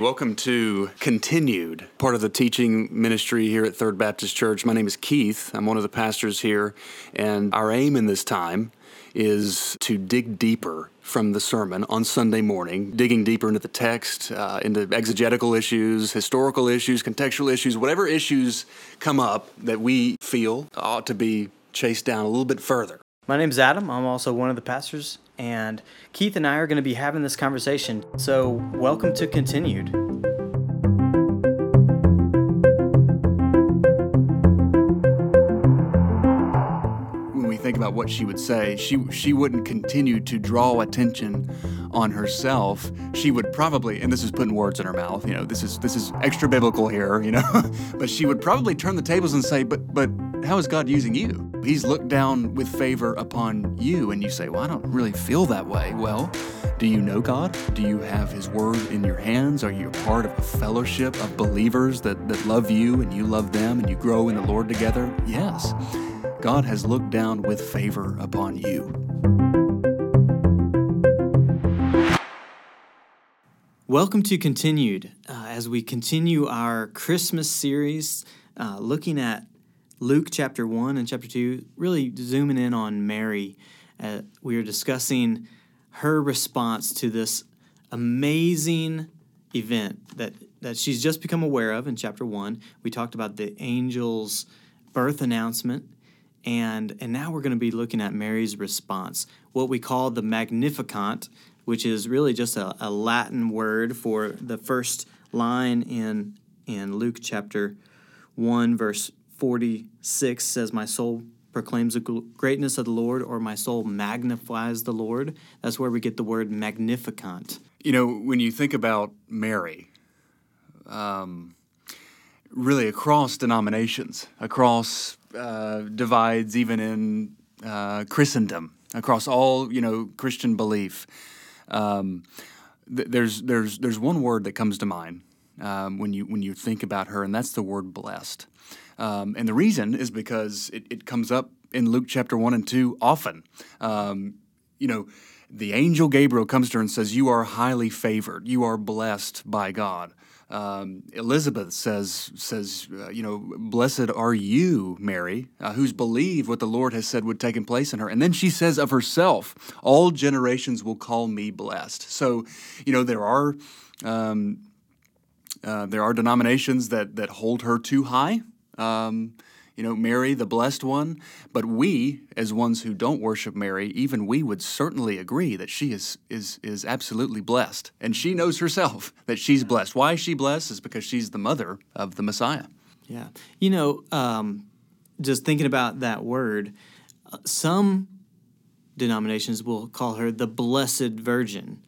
Welcome to Continued, part of the teaching ministry here at Third Baptist Church. My name is Keith. I'm one of the pastors here, and our aim in this time is to dig deeper from the sermon on Sunday morning, digging deeper into the text, uh, into exegetical issues, historical issues, contextual issues, whatever issues come up that we feel ought to be chased down a little bit further. My name is Adam. I'm also one of the pastors, and Keith and I are going to be having this conversation. So, welcome to Continued. Think about what she would say, she she wouldn't continue to draw attention on herself. She would probably, and this is putting words in her mouth, you know, this is this is extra biblical here, you know, but she would probably turn the tables and say, "But but how is God using you? He's looked down with favor upon you. And you say, Well, I don't really feel that way. Well, do you know God? Do you have His Word in your hands? Are you a part of a fellowship of believers that, that love you and you love them and you grow in the Lord together? Yes. God has looked down with favor upon you. Welcome to Continued. Uh, as we continue our Christmas series, uh, looking at Luke chapter 1 and chapter 2, really zooming in on Mary. Uh, we are discussing her response to this amazing event that, that she's just become aware of in chapter 1. We talked about the angel's birth announcement. And, and now we're going to be looking at Mary's response, what we call the Magnificat, which is really just a, a Latin word for the first line in, in Luke chapter 1, verse 46 says, My soul proclaims the greatness of the Lord, or my soul magnifies the Lord. That's where we get the word Magnificat. You know, when you think about Mary, um, really across denominations, across uh, divides, even in uh, Christendom, across all you know Christian belief, um, th- there's there's there's one word that comes to mind um, when you when you think about her, and that's the word blessed. Um, and the reason is because it, it, comes up in Luke chapter 1 and 2 often. Um, you know, the angel Gabriel comes to her and says, You are highly favored. You are blessed by God. Um, Elizabeth says, says uh, you know, blessed are you, Mary, uh, who's believed what the Lord has said would take place in her. And then she says of herself, all generations will call me blessed. So, you know, there are um, uh, there are denominations that that hold her too high um, you know, Mary, the blessed one. But we, as ones who don't worship Mary, even we would certainly agree that she is is is absolutely blessed, and she knows herself that she's blessed. Why is she blessed? Is because she's the mother of the Messiah. Yeah, you know, um, just thinking about that word, uh, some denominations will call her the Blessed Virgin,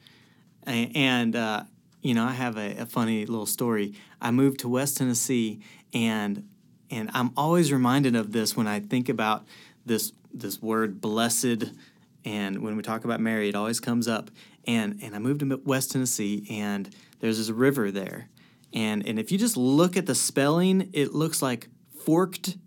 and. Uh, you know, I have a, a funny little story. I moved to West Tennessee, and and I'm always reminded of this when I think about this this word blessed. And when we talk about Mary it always comes up. And and I moved to West Tennessee and there's this river there. And and if you just look at the spelling it looks like forked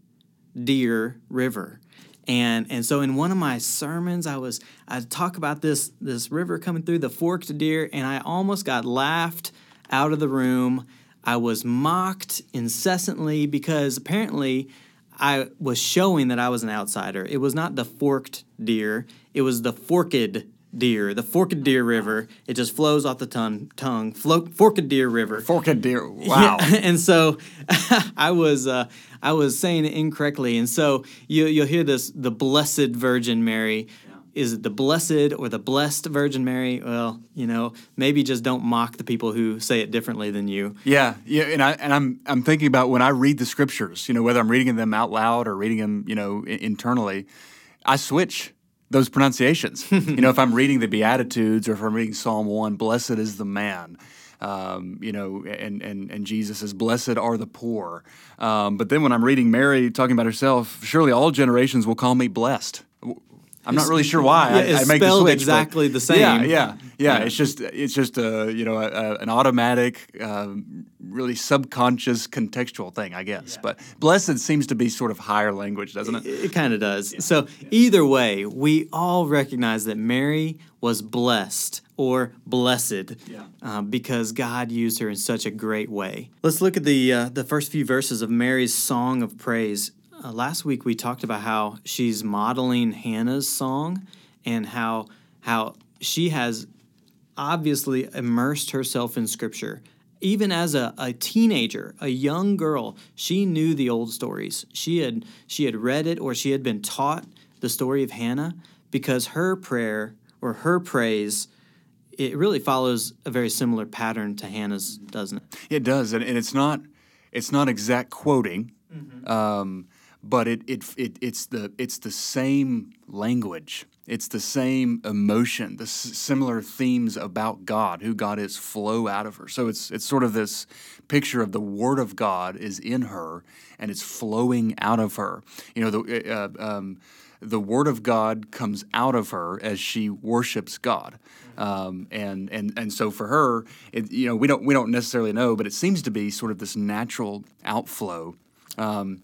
deer river. And and so in one of my sermons I was I talk about this this river coming through the forked deer and I almost got laughed out of the room I was mocked incessantly because apparently I was showing that I was an outsider. It was not the forked deer, it was the forked deer, the Forked Deer River. It just flows off the tongue, tongue Flo- Forked Deer River. Forked Deer, wow. Yeah. and so I was uh, I was saying it incorrectly, and so you you'll hear this the Blessed Virgin Mary is it the blessed or the blessed Virgin Mary? Well, you know, maybe just don't mock the people who say it differently than you. Yeah, yeah, and I and I'm I'm thinking about when I read the scriptures, you know, whether I'm reading them out loud or reading them, you know, internally, I switch those pronunciations. you know, if I'm reading the Beatitudes or if I'm reading Psalm one, blessed is the man. Um, you know, and, and, and Jesus says, Blessed are the poor. Um, but then when I'm reading Mary talking about herself, surely all generations will call me blessed. I'm not really sure why. Yeah, it's I, I make spelled the switch, exactly the same. Yeah, yeah, yeah, yeah. It's just it's just a you know a, a, an automatic uh, really subconscious contextual thing, I guess. But blessed seems to be sort of higher language, doesn't it? It, kind of does. So either way, we all recognize that Mary was blessed or blessed uh, because God used her in such a great way. Let's look at the uh, the first few verses of Mary's song of praise. Uh, last week we talked about how she's modeling Hannah's song and how how she has obviously immersed herself in scripture. Even as a, a teenager, a young girl, she knew the old stories. She had she had read it or she had been taught the story of Hannah because her prayer or her praise it really follows a very similar pattern to Hannah's, doesn't it? It does, and, and it's not it's not exact quoting, um, but it, it it it's the it's the same language. It's the same emotion. The s- similar themes about God, who God is, flow out of her. So it's it's sort of this picture of the Word of God is in her and it's flowing out of her. You know, the uh, um, the Word of God comes out of her as she worships God. Um, and and and so for her, it, you know, we don't we don't necessarily know, but it seems to be sort of this natural outflow. Um,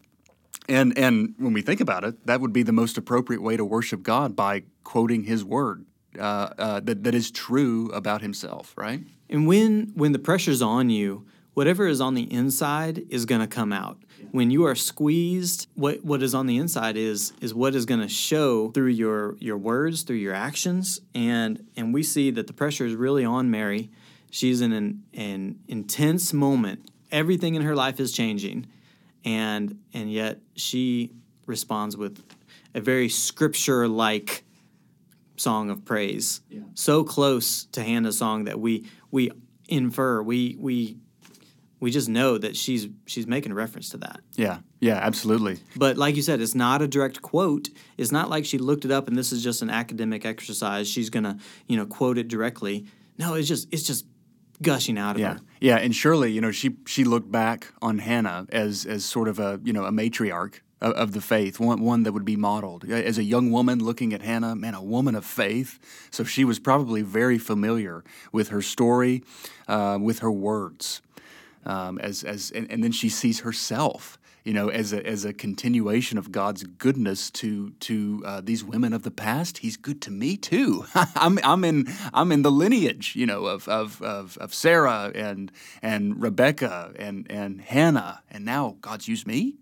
and and when we think about it, that would be the most appropriate way to worship God by quoting His word uh, uh, that that is true about Himself, right? And when when the pressure's on you, whatever is on the inside is going to come out. When you are squeezed, what what is on the inside is is what is going to show through your your words, through your actions, and and we see that the pressure is really on Mary. She's in an an intense moment. Everything in her life is changing, and and yet she responds with a very scripture like song of praise. So close to Hannah's song that we we infer, we we we just know that she's she's making reference to that. Yeah, yeah, absolutely. But like you said, it's not a direct quote. It's not like she looked it up and this is just an academic exercise. She's gonna, you know, quote it directly. No, it's just it's just gushing out of Yeah, her. yeah, and surely you know she she looked back on Hannah as as sort of a you know a matriarch of, of the faith, one one that would be modeled as a young woman looking at Hannah, man, a woman of faith. So she was probably very familiar with her story, uh, with her words, um, as as and, and then she sees herself. You know, as a as a continuation of God's goodness to to uh, these women of the past, He's good to me too. I'm I'm in I'm in the lineage, you know, of of, of, of Sarah and and Rebecca and and Hannah, and now God's used me.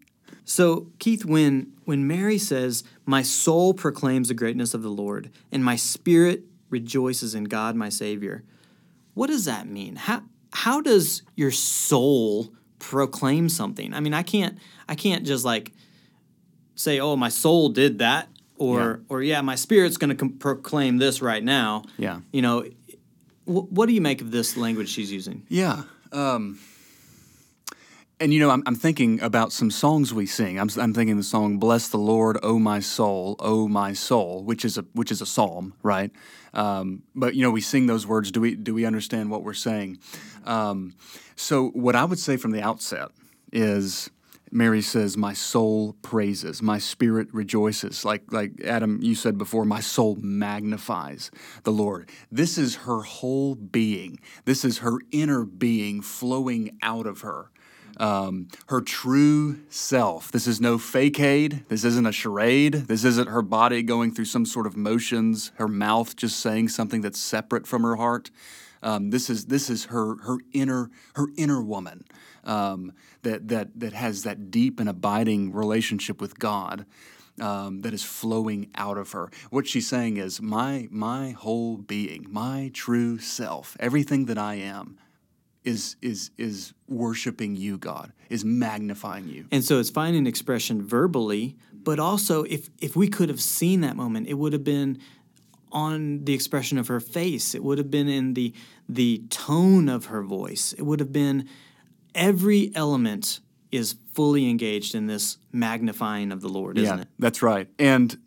So, Keith, when when Mary says, "My soul proclaims the greatness of the Lord, and my spirit rejoices in God my Savior," what does that mean? How how does your soul proclaim something? I mean, I can't I can't just like say, "Oh, my soul did that," or Yeah. or yeah, my spirit's going to com- proclaim this right now. Yeah. You know, wh- what do you make of this language she's using? Yeah. Um, and you know, I'm, I'm thinking about some songs we sing. I'm, I'm thinking the song "Bless the Lord, O my soul, O my soul," which is a which is a psalm, right? Um, but you know, we sing those words. Do we do we understand what we're saying? Um, so, what I would say from the outset is. Mary says, "My soul praises, my spirit rejoices." Like like Adam, you said before, my soul magnifies the Lord. This is her whole being. This is her inner being flowing out of her. Um, her true self. This is no fakeade. This isn't a charade. This isn't her body going through some sort of motions. Her mouth just saying something that's separate from her heart. Um, this is this is her her inner her inner woman um, that that that has that deep and abiding relationship with God um, that is flowing out of her. What she's saying is my my whole being, my true self, everything that I am, is is is worshiping you, God, is magnifying you. And so it's finding expression verbally, but also if if we could have seen that moment, it would have been on the expression of her face. It would have been in the the tone of her voice. It would have been every element is fully engaged in this magnifying of the Lord, isn't yeah, it? that's right. And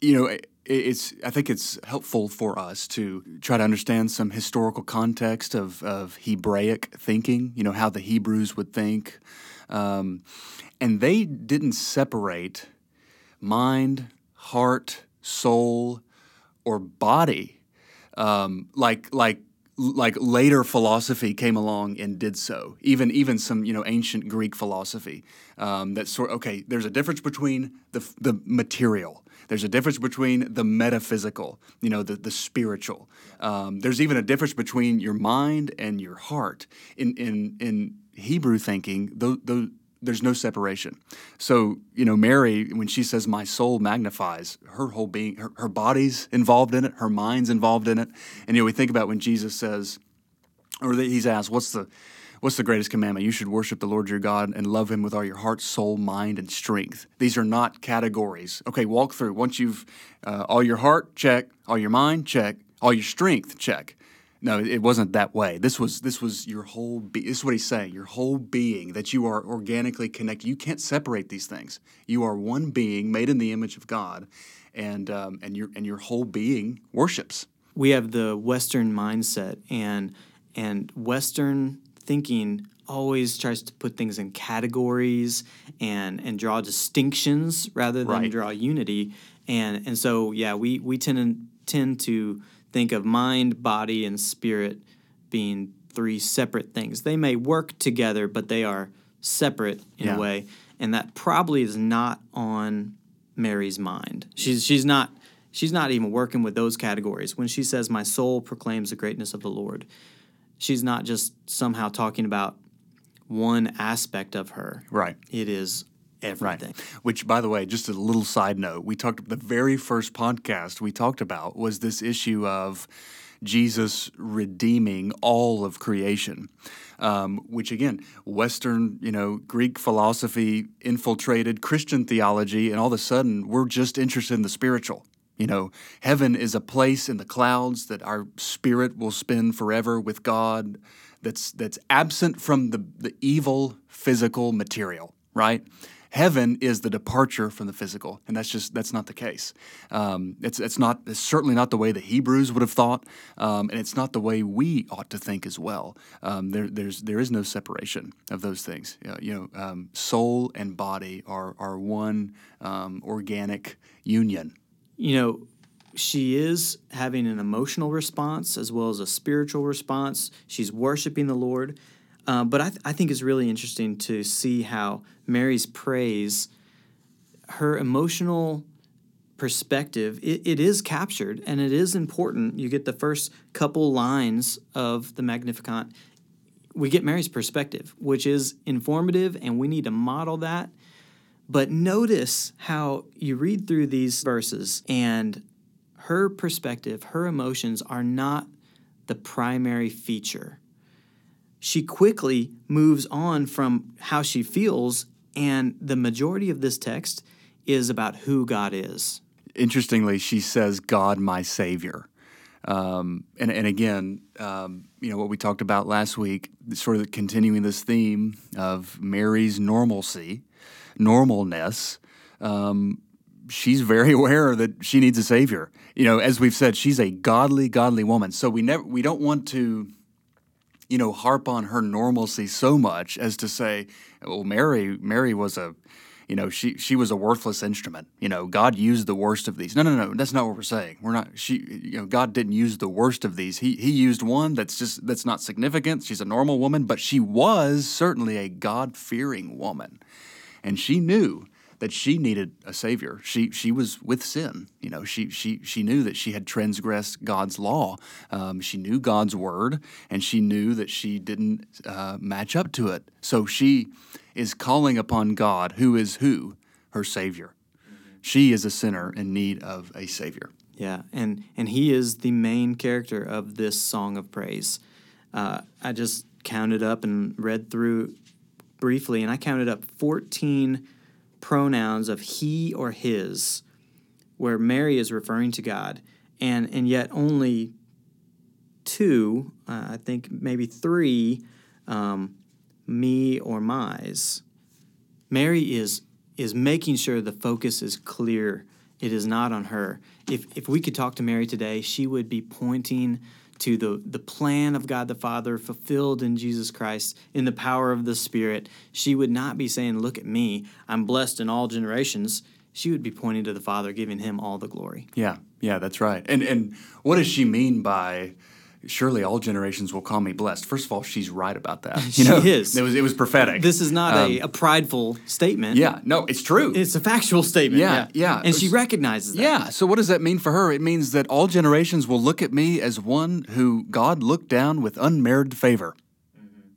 you know, it's I think it's helpful for us to try to understand some historical context of of Hebraic thinking. You know how the Hebrews would think, um, and they didn't separate mind, heart, soul, or body um, like like like later philosophy came along and did so. Even even some you know ancient Greek philosophy um, that sort. Okay, there's a difference between the the material. There's a difference between the metaphysical, you know, the the spiritual. Um, there's even a difference between your mind and your heart. In in in Hebrew thinking, there's no separation. So, you know, Mary, when she says, My soul magnifies, her whole being, her, her body's involved in it, her mind's involved in it. And, you know, we think about when Jesus says, or that he's asked, What's the What's the greatest commandment? You should worship the Lord your God and love him with all your heart, soul, mind, and strength. These are not categories. Okay, walk through. Once you've uh, all your heart, check. All your mind, check. All your strength, check. No, it wasn't that way. This was this was your whole. Be- this is what he's saying. Your whole being that you are organically connected. You can't separate these things. You are one being made in the image of God, and um, and your and your whole being worships. We have the Western mindset, and and Western thinking always tries to put things in categories and and draw distinctions rather than Right. draw unity. And and so yeah, we we tend to, tend to think of mind, body, and spirit being three separate things. They may work together, but they are separate in Yeah. a way. And that probably is not on Mary's mind. She's she's not she's not even working with those categories. When she says my soul proclaims the greatness of the Lord, she's not just somehow talking about one aspect of her. Right. It is everything. Right. Which, by the way, just a little side note, we talked the very first podcast we talked about was this issue of Jesus redeeming all of creation, um, which again, Western, you know, Greek philosophy infiltrated Christian theology, and all of a sudden we're just interested in the spiritual. You know, heaven is a place in the clouds that our spirit will spend forever with God. That's that's absent from the the evil physical material, right? Heaven is the departure from the physical, and that's just that's not the case. Um, it's it's not it's certainly not the way the Hebrews would have thought, um, and it's not the way we ought to think as well. Um, there there's there is no separation of those things. You know, you know um, soul and body are are one um, organic union. You know, she is having an emotional response as well as a spiritual response. She's worshiping the Lord. Uh, but I, th- I think it's really interesting to see how Mary's praise, her emotional perspective, it, it is captured and it is important. You get the first couple lines of the Magnificat. We get Mary's perspective, which is informative, and we need to model that. But notice how you read through these verses and her perspective, her emotions are not the primary feature. She quickly moves on from how she feels, and the majority of this text is about who God is. interestingly, she says, "God, my Savior," um, and and again, um, you know what we talked about last week, sort of continuing this theme of Mary's normalcy, normalness. Um, she's very aware that she needs a Savior. You know, as we've said, she's a godly, godly woman. So we never, we don't want to you know, harp on her normalcy so much as to say, well, Mary, Mary was a, you know, she she was a worthless instrument. You know, God used the worst of these. No, no, no, that's not what we're saying. We're not. She, you know, God didn't use the worst of these. He he used one that's just that's not significant. She's a normal woman, but she was certainly a God fearing woman, and she knew that she needed a savior. She she was with sin. You know, she she she knew that she had transgressed God's law. Um, she knew God's word, and she knew that she didn't uh, match up to it. So she is calling upon God, who is who, her savior. She is a sinner in need of a savior. Yeah, and and he is the main character of this song of praise. Uh, I just counted up and read through briefly, and I counted up fourteen pronouns of he or his, where Mary is referring to God, and and yet only two, uh, I think maybe three, um, me or my's. Mary is is making sure the focus is clear. It is not on her. If if we could talk to Mary today, she would be pointing to the the plan of God the Father fulfilled in Jesus Christ in the power of the Spirit. She would not be saying, "Look at me, I'm blessed in all generations." She would be pointing to the Father, giving him all the glory. Yeah, yeah, that's right. And and what does she mean by, surely all generations will call me blessed. First of all, she's right about that. You She is. It was it was prophetic. This is not a, um, a prideful statement. yeah, no, it's true. It's a factual statement. Yeah, yeah. And she recognizes that. yeah. So what does that mean for her? It means that all generations will look at me as one who God looked down with unmerited favor. Mm-hmm.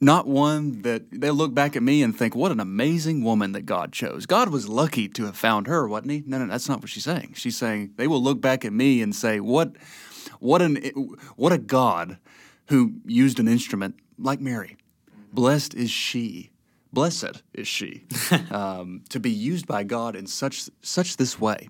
Not one that they'll look back at me and think, what an amazing woman that God chose. God was lucky to have found her, wasn't he? No, no, that's not what she's saying. She's saying they will look back at me and say, what, what, an, what a God who used an instrument like Mary. Blessed is she. Blessed is she um, to be used by God in such such this way.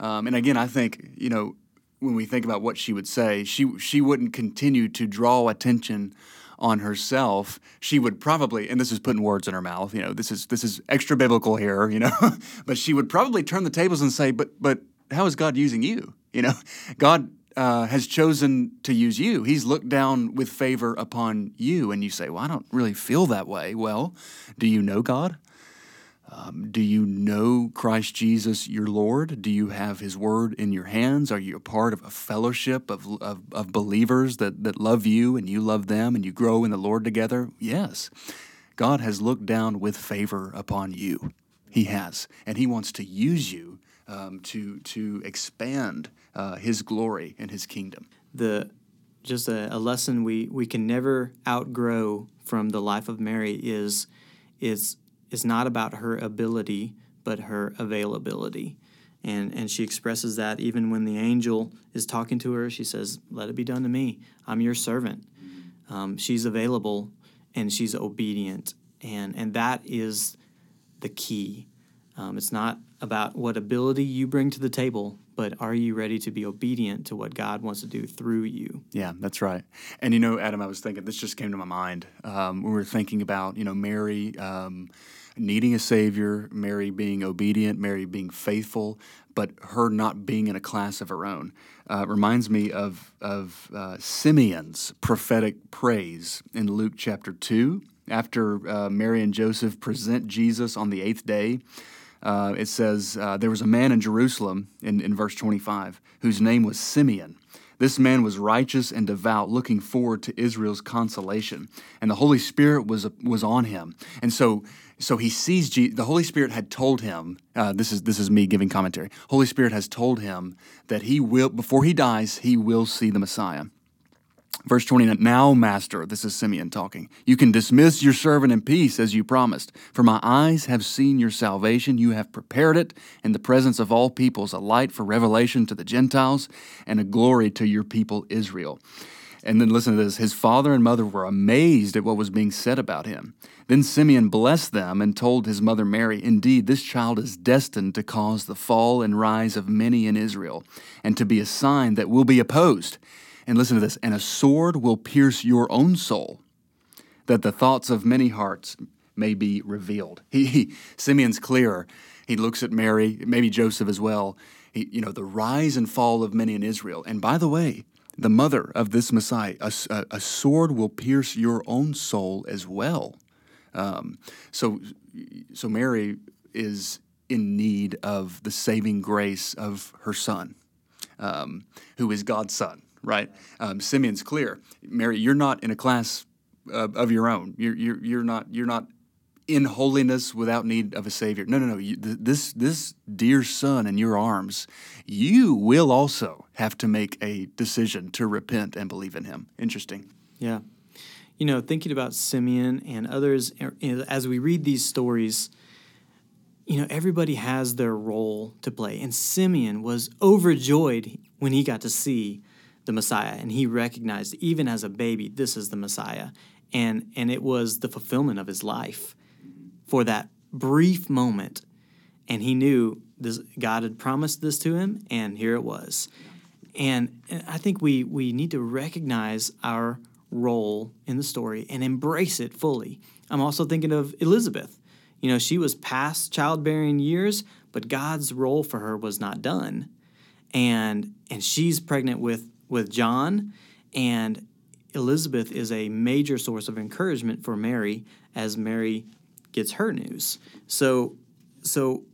Um, and again, I think you know when we think about what she would say, she she wouldn't continue to draw attention on herself. She would probably, and this is putting words in her mouth. You know, this is this is extra biblical here. You know, but she would probably turn the tables and say, "But but how is God using you? You know, God." Uh, has chosen to use you. He's looked down with favor upon you. And you say, Well, I don't really feel that way. Well, do you know God? Um, do you know Christ Jesus, your Lord? Do you have His Word in your hands? Are you a part of a fellowship of, of, of believers that, that love you and you love them and you grow in the Lord together? Yes. God has looked down with favor upon you. He has. And He wants to use you um, to, to expand uh, His glory and His kingdom. The just a, a lesson we, we can never outgrow from the life of Mary is is is not about her ability but her availability. And and she expresses that even when the angel is talking to her, she says, "Let it be done to me. I'm your servant." Um, she's available and she's obedient, and and that is the key. Um, it's not about what ability you bring to the table, but are you ready to be obedient to what God wants to do through you? Yeah, that's right. And you know, Adam, I was thinking this just came to my mind. Um, we were thinking about you know Mary um, needing a savior, Mary being obedient, Mary being faithful, but her not being in a class of her own. Uh, reminds me of of uh, Simeon's prophetic praise in Luke chapter two. After uh, Mary and Joseph present Jesus on the eighth day, uh, it says, uh, There was a man in Jerusalem, in, in verse 25, whose name was Simeon. This man was righteous and devout, looking forward to Israel's consolation, and the Holy Spirit was was on him. And so, so he sees Je- the Holy Spirit had told him. Uh, this is this is me giving commentary. Holy Spirit has told him that he will before he dies, he will see the Messiah. Verse 29 Now, Master, this is Simeon talking, you can dismiss your servant in peace as you promised. For my eyes have seen your salvation. You have prepared it in the presence of all peoples, a light for revelation to the Gentiles and a glory to your people Israel. And then listen to this his father and mother were amazed at what was being said about him. Then Simeon blessed them and told his mother Mary, Indeed, this child is destined to cause the fall and rise of many in Israel, and to be a sign that will be opposed and listen to this and a sword will pierce your own soul, that the thoughts of many hearts may be revealed. He, he Simeon's clear. He looks at Mary, maybe Joseph as well. He, you know, the rise and fall of many in Israel. And by the way, the mother of this Messiah, a, a, a sword will pierce your own soul as well. Um, so, so Mary is in need of the saving grace of her son, um, who is God's son right? Um, Simeon's clear. Mary, you're not in a class uh, of your own. You're, you're, you're not you're not in holiness without need of a savior. No, no, no. You, this this dear son in your arms, you will also have to make a decision to repent and believe in him. Interesting. Yeah. You know, thinking about Simeon and others as we read these stories, you know, everybody has their role to play. And Simeon was overjoyed when he got to see the Messiah, and he recognized even as a baby, this is the Messiah, and and it was the fulfillment of his life for that brief moment, and he knew this God had promised this to him, and here it was, and, and I think we we need to recognize our role in the story and embrace it fully. I'm also thinking of Elizabeth. You know, she was past childbearing years, but God's role for her was not done. And and she's pregnant with with John, and Elizabeth is a major source of encouragement for Mary as Mary gets her news. So, so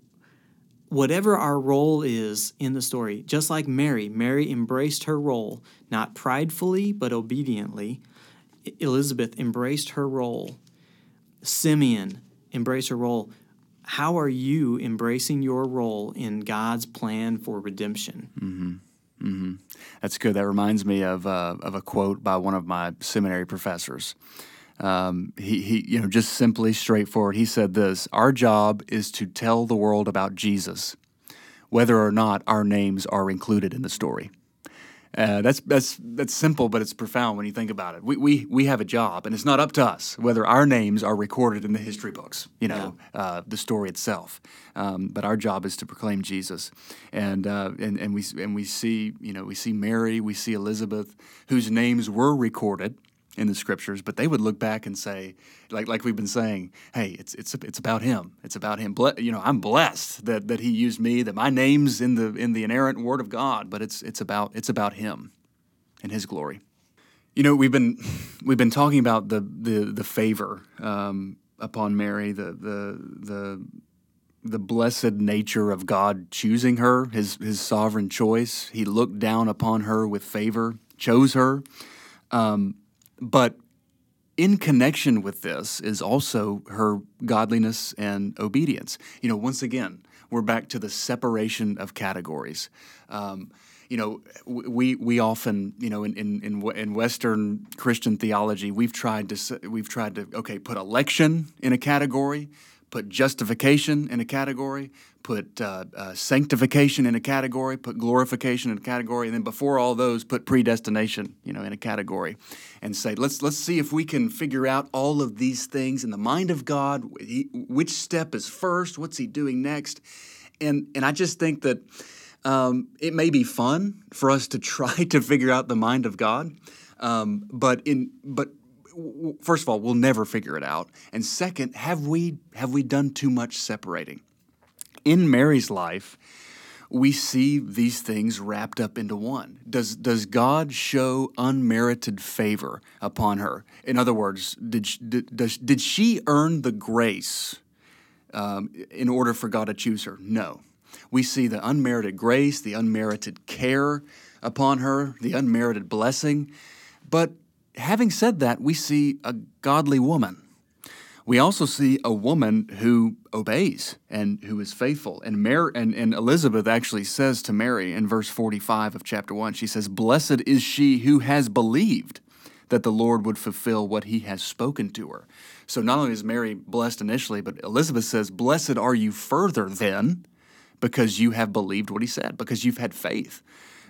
whatever our role is in the story, just like Mary, Mary embraced her role, not pridefully, but obediently. Elizabeth embraced her role. Simeon embraced her role. How are you embracing your role in God's plan for redemption? Mm-hmm. Mm-hmm. That's good. That reminds me of, uh, of a quote by one of my seminary professors. Um, he, he, you know, just simply straightforward. He said this: Our job is to tell the world about Jesus, whether or not our names are included in the story. Uh, that's that's that's simple, but it's profound when you think about it. We, we we have a job, and it's not up to us whether our names are recorded in the history books. You know, yeah. uh, the story itself. Um, but our job is to proclaim Jesus, and uh, and and we and we see you know we see Mary, we see Elizabeth, whose names were recorded in the scriptures, but they would look back and say, like like we've been saying, hey, it's it's it's about him. It's about him. Ble- you know, I'm blessed that that he used me, that my name's in the in the inerrant word of God, but it's it's about it's about him and his glory. You know, we've been we've been talking about the the the favor um, upon Mary, the the the the blessed nature of God choosing her, his his sovereign choice. He looked down upon her with favor, chose her. Um, but in connection with this is also her godliness and obedience. You know, once again, we're back to the separation of categories. Um, you know, we we often, you know, in, in in Western Christian theology, we've tried to we've tried to okay put election in a category, put justification in a category, put uh, uh, sanctification in a category, put glorification in a category, and then before all those, put predestination, you know, in a category, and say, let's let's see if we can figure out all of these things in the mind of God. which step is first? What's He doing next? And and I just think that um, it may be fun for us to try to figure out the mind of God, um, but in but first of all, we'll never figure it out. And second, have we have we done too much separating? In Mary's life, we see these things wrapped up into one. Does does God show unmerited favor upon her? In other words, did did, does, did she earn the grace um, in order for God to choose her? No. We see the unmerited grace, the unmerited care upon her, the unmerited blessing. But having said that, we see a godly woman. We also see a woman who obeys and who is faithful. And, Mary, and, and Elizabeth actually says to Mary in verse 45 of chapter 1, she says, Blessed is she who has believed that the Lord would fulfill what he has spoken to her. So not only is Mary blessed initially, but Elizabeth says, Blessed are you further then because you have believed what he said, because you've had faith.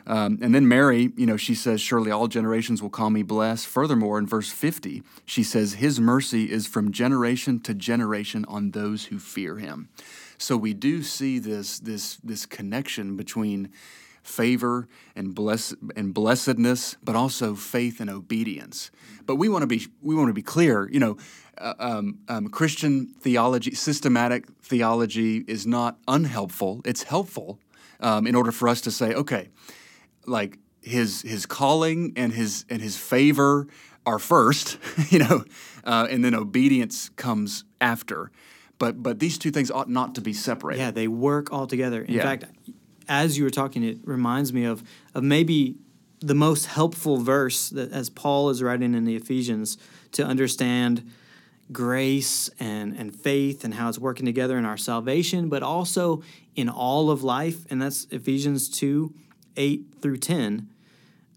Um, and then Mary, you know, she says, Surely all generations will call me blessed. Furthermore, in verse 50, she says, His mercy is from generation to generation on those who fear him. So we do see this, this, this connection between favor and bless and blessedness, but also faith and obedience. But we want to be we want to be clear. You know, uh, um, um, Christian theology, systematic theology, is not unhelpful. It's helpful um, in order for us to say, okay, like his his calling and his and his favor are first, you know, uh, and then obedience comes after. But but these two things ought not to be separated. Yeah, they work all together. In yeah. fact, as you were talking, it reminds me of of maybe the most helpful verse that as Paul is writing in the Ephesians to understand grace and, and faith and how it's working together in our salvation, but also in all of life. And that's Ephesians 2 8 through 10,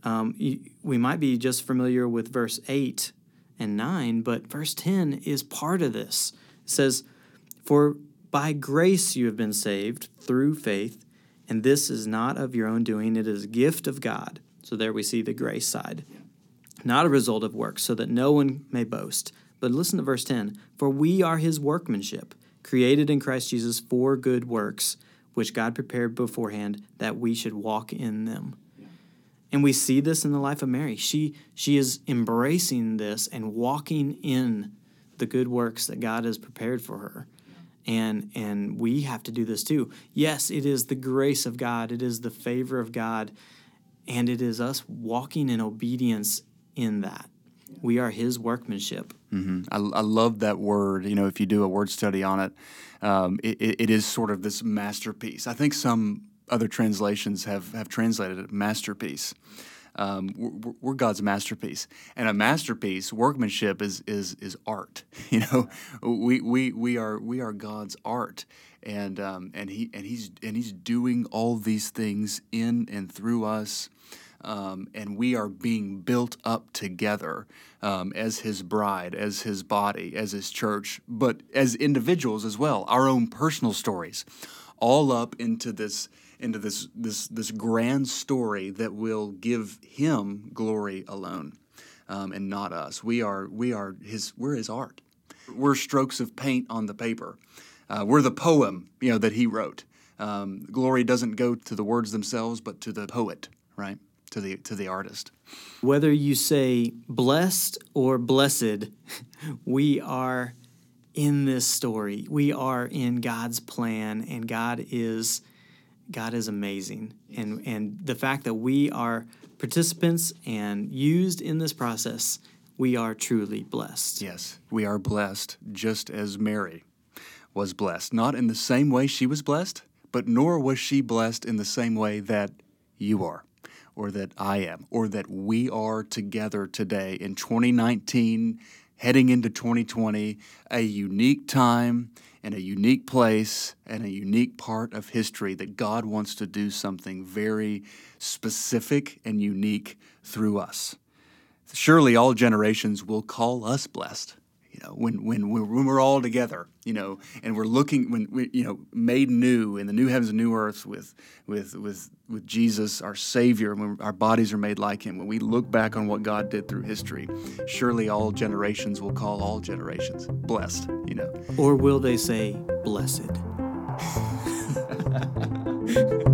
um, we might be just familiar with verse 8 and 9, but verse 10 is part of this. It says, For by grace you have been saved through faith, and this is not of your own doing, it is a gift of God. So there we see the grace side. Not a result of works, so that no one may boast. But listen to verse 10 For we are his workmanship, created in Christ Jesus for good works which God prepared beforehand that we should walk in them. And we see this in the life of Mary. She she is embracing this and walking in the good works that God has prepared for her. And and we have to do this too. Yes, it is the grace of God, it is the favor of God, and it is us walking in obedience in that. We are His workmanship. Mm-hmm. I, I love that word. You know, if you do a word study on it, um, it, it is sort of this masterpiece. I think some other translations have, have translated it masterpiece. Um, we're, we're, God's masterpiece, and a masterpiece, workmanship, is is is art. You know, we, we we are we are God's art, and um, and he and he's and he's doing all these things in and through us. Um, and we are being built up together um, as his bride, as his body, as his church, but as individuals as well, our own personal stories, all up into this into this this this grand story that will give him glory alone, um, and not us. We are we are his we're his art. We're strokes of paint on the paper. Uh, we're the poem you know that he wrote. Um, glory doesn't go to the words themselves, but to the poet, right? To the to the artist. Whether you say blessed or blessed, we are in this story. We are in God's plan, and God is God is amazing. And, and the fact that we are participants and used in this process, we are truly blessed. Yes, we are blessed just as Mary was blessed. Not in the same way she was blessed, but nor was she blessed in the same way that you are, or that I am, or that we are together today in 2019, heading into 2020, a unique time and a unique place and a unique part of history that God wants to do something very specific and unique through us. Surely all generations will call us blessed you know, when, when, when we're all together, you know, and we're looking, when we, you know, made new in the new heavens and new earth with, with, with, with Jesus, our Savior, when our bodies are made like Him, when we look back on what God did through history, surely all generations will call all generations blessed, you know. Or will they say, blessed?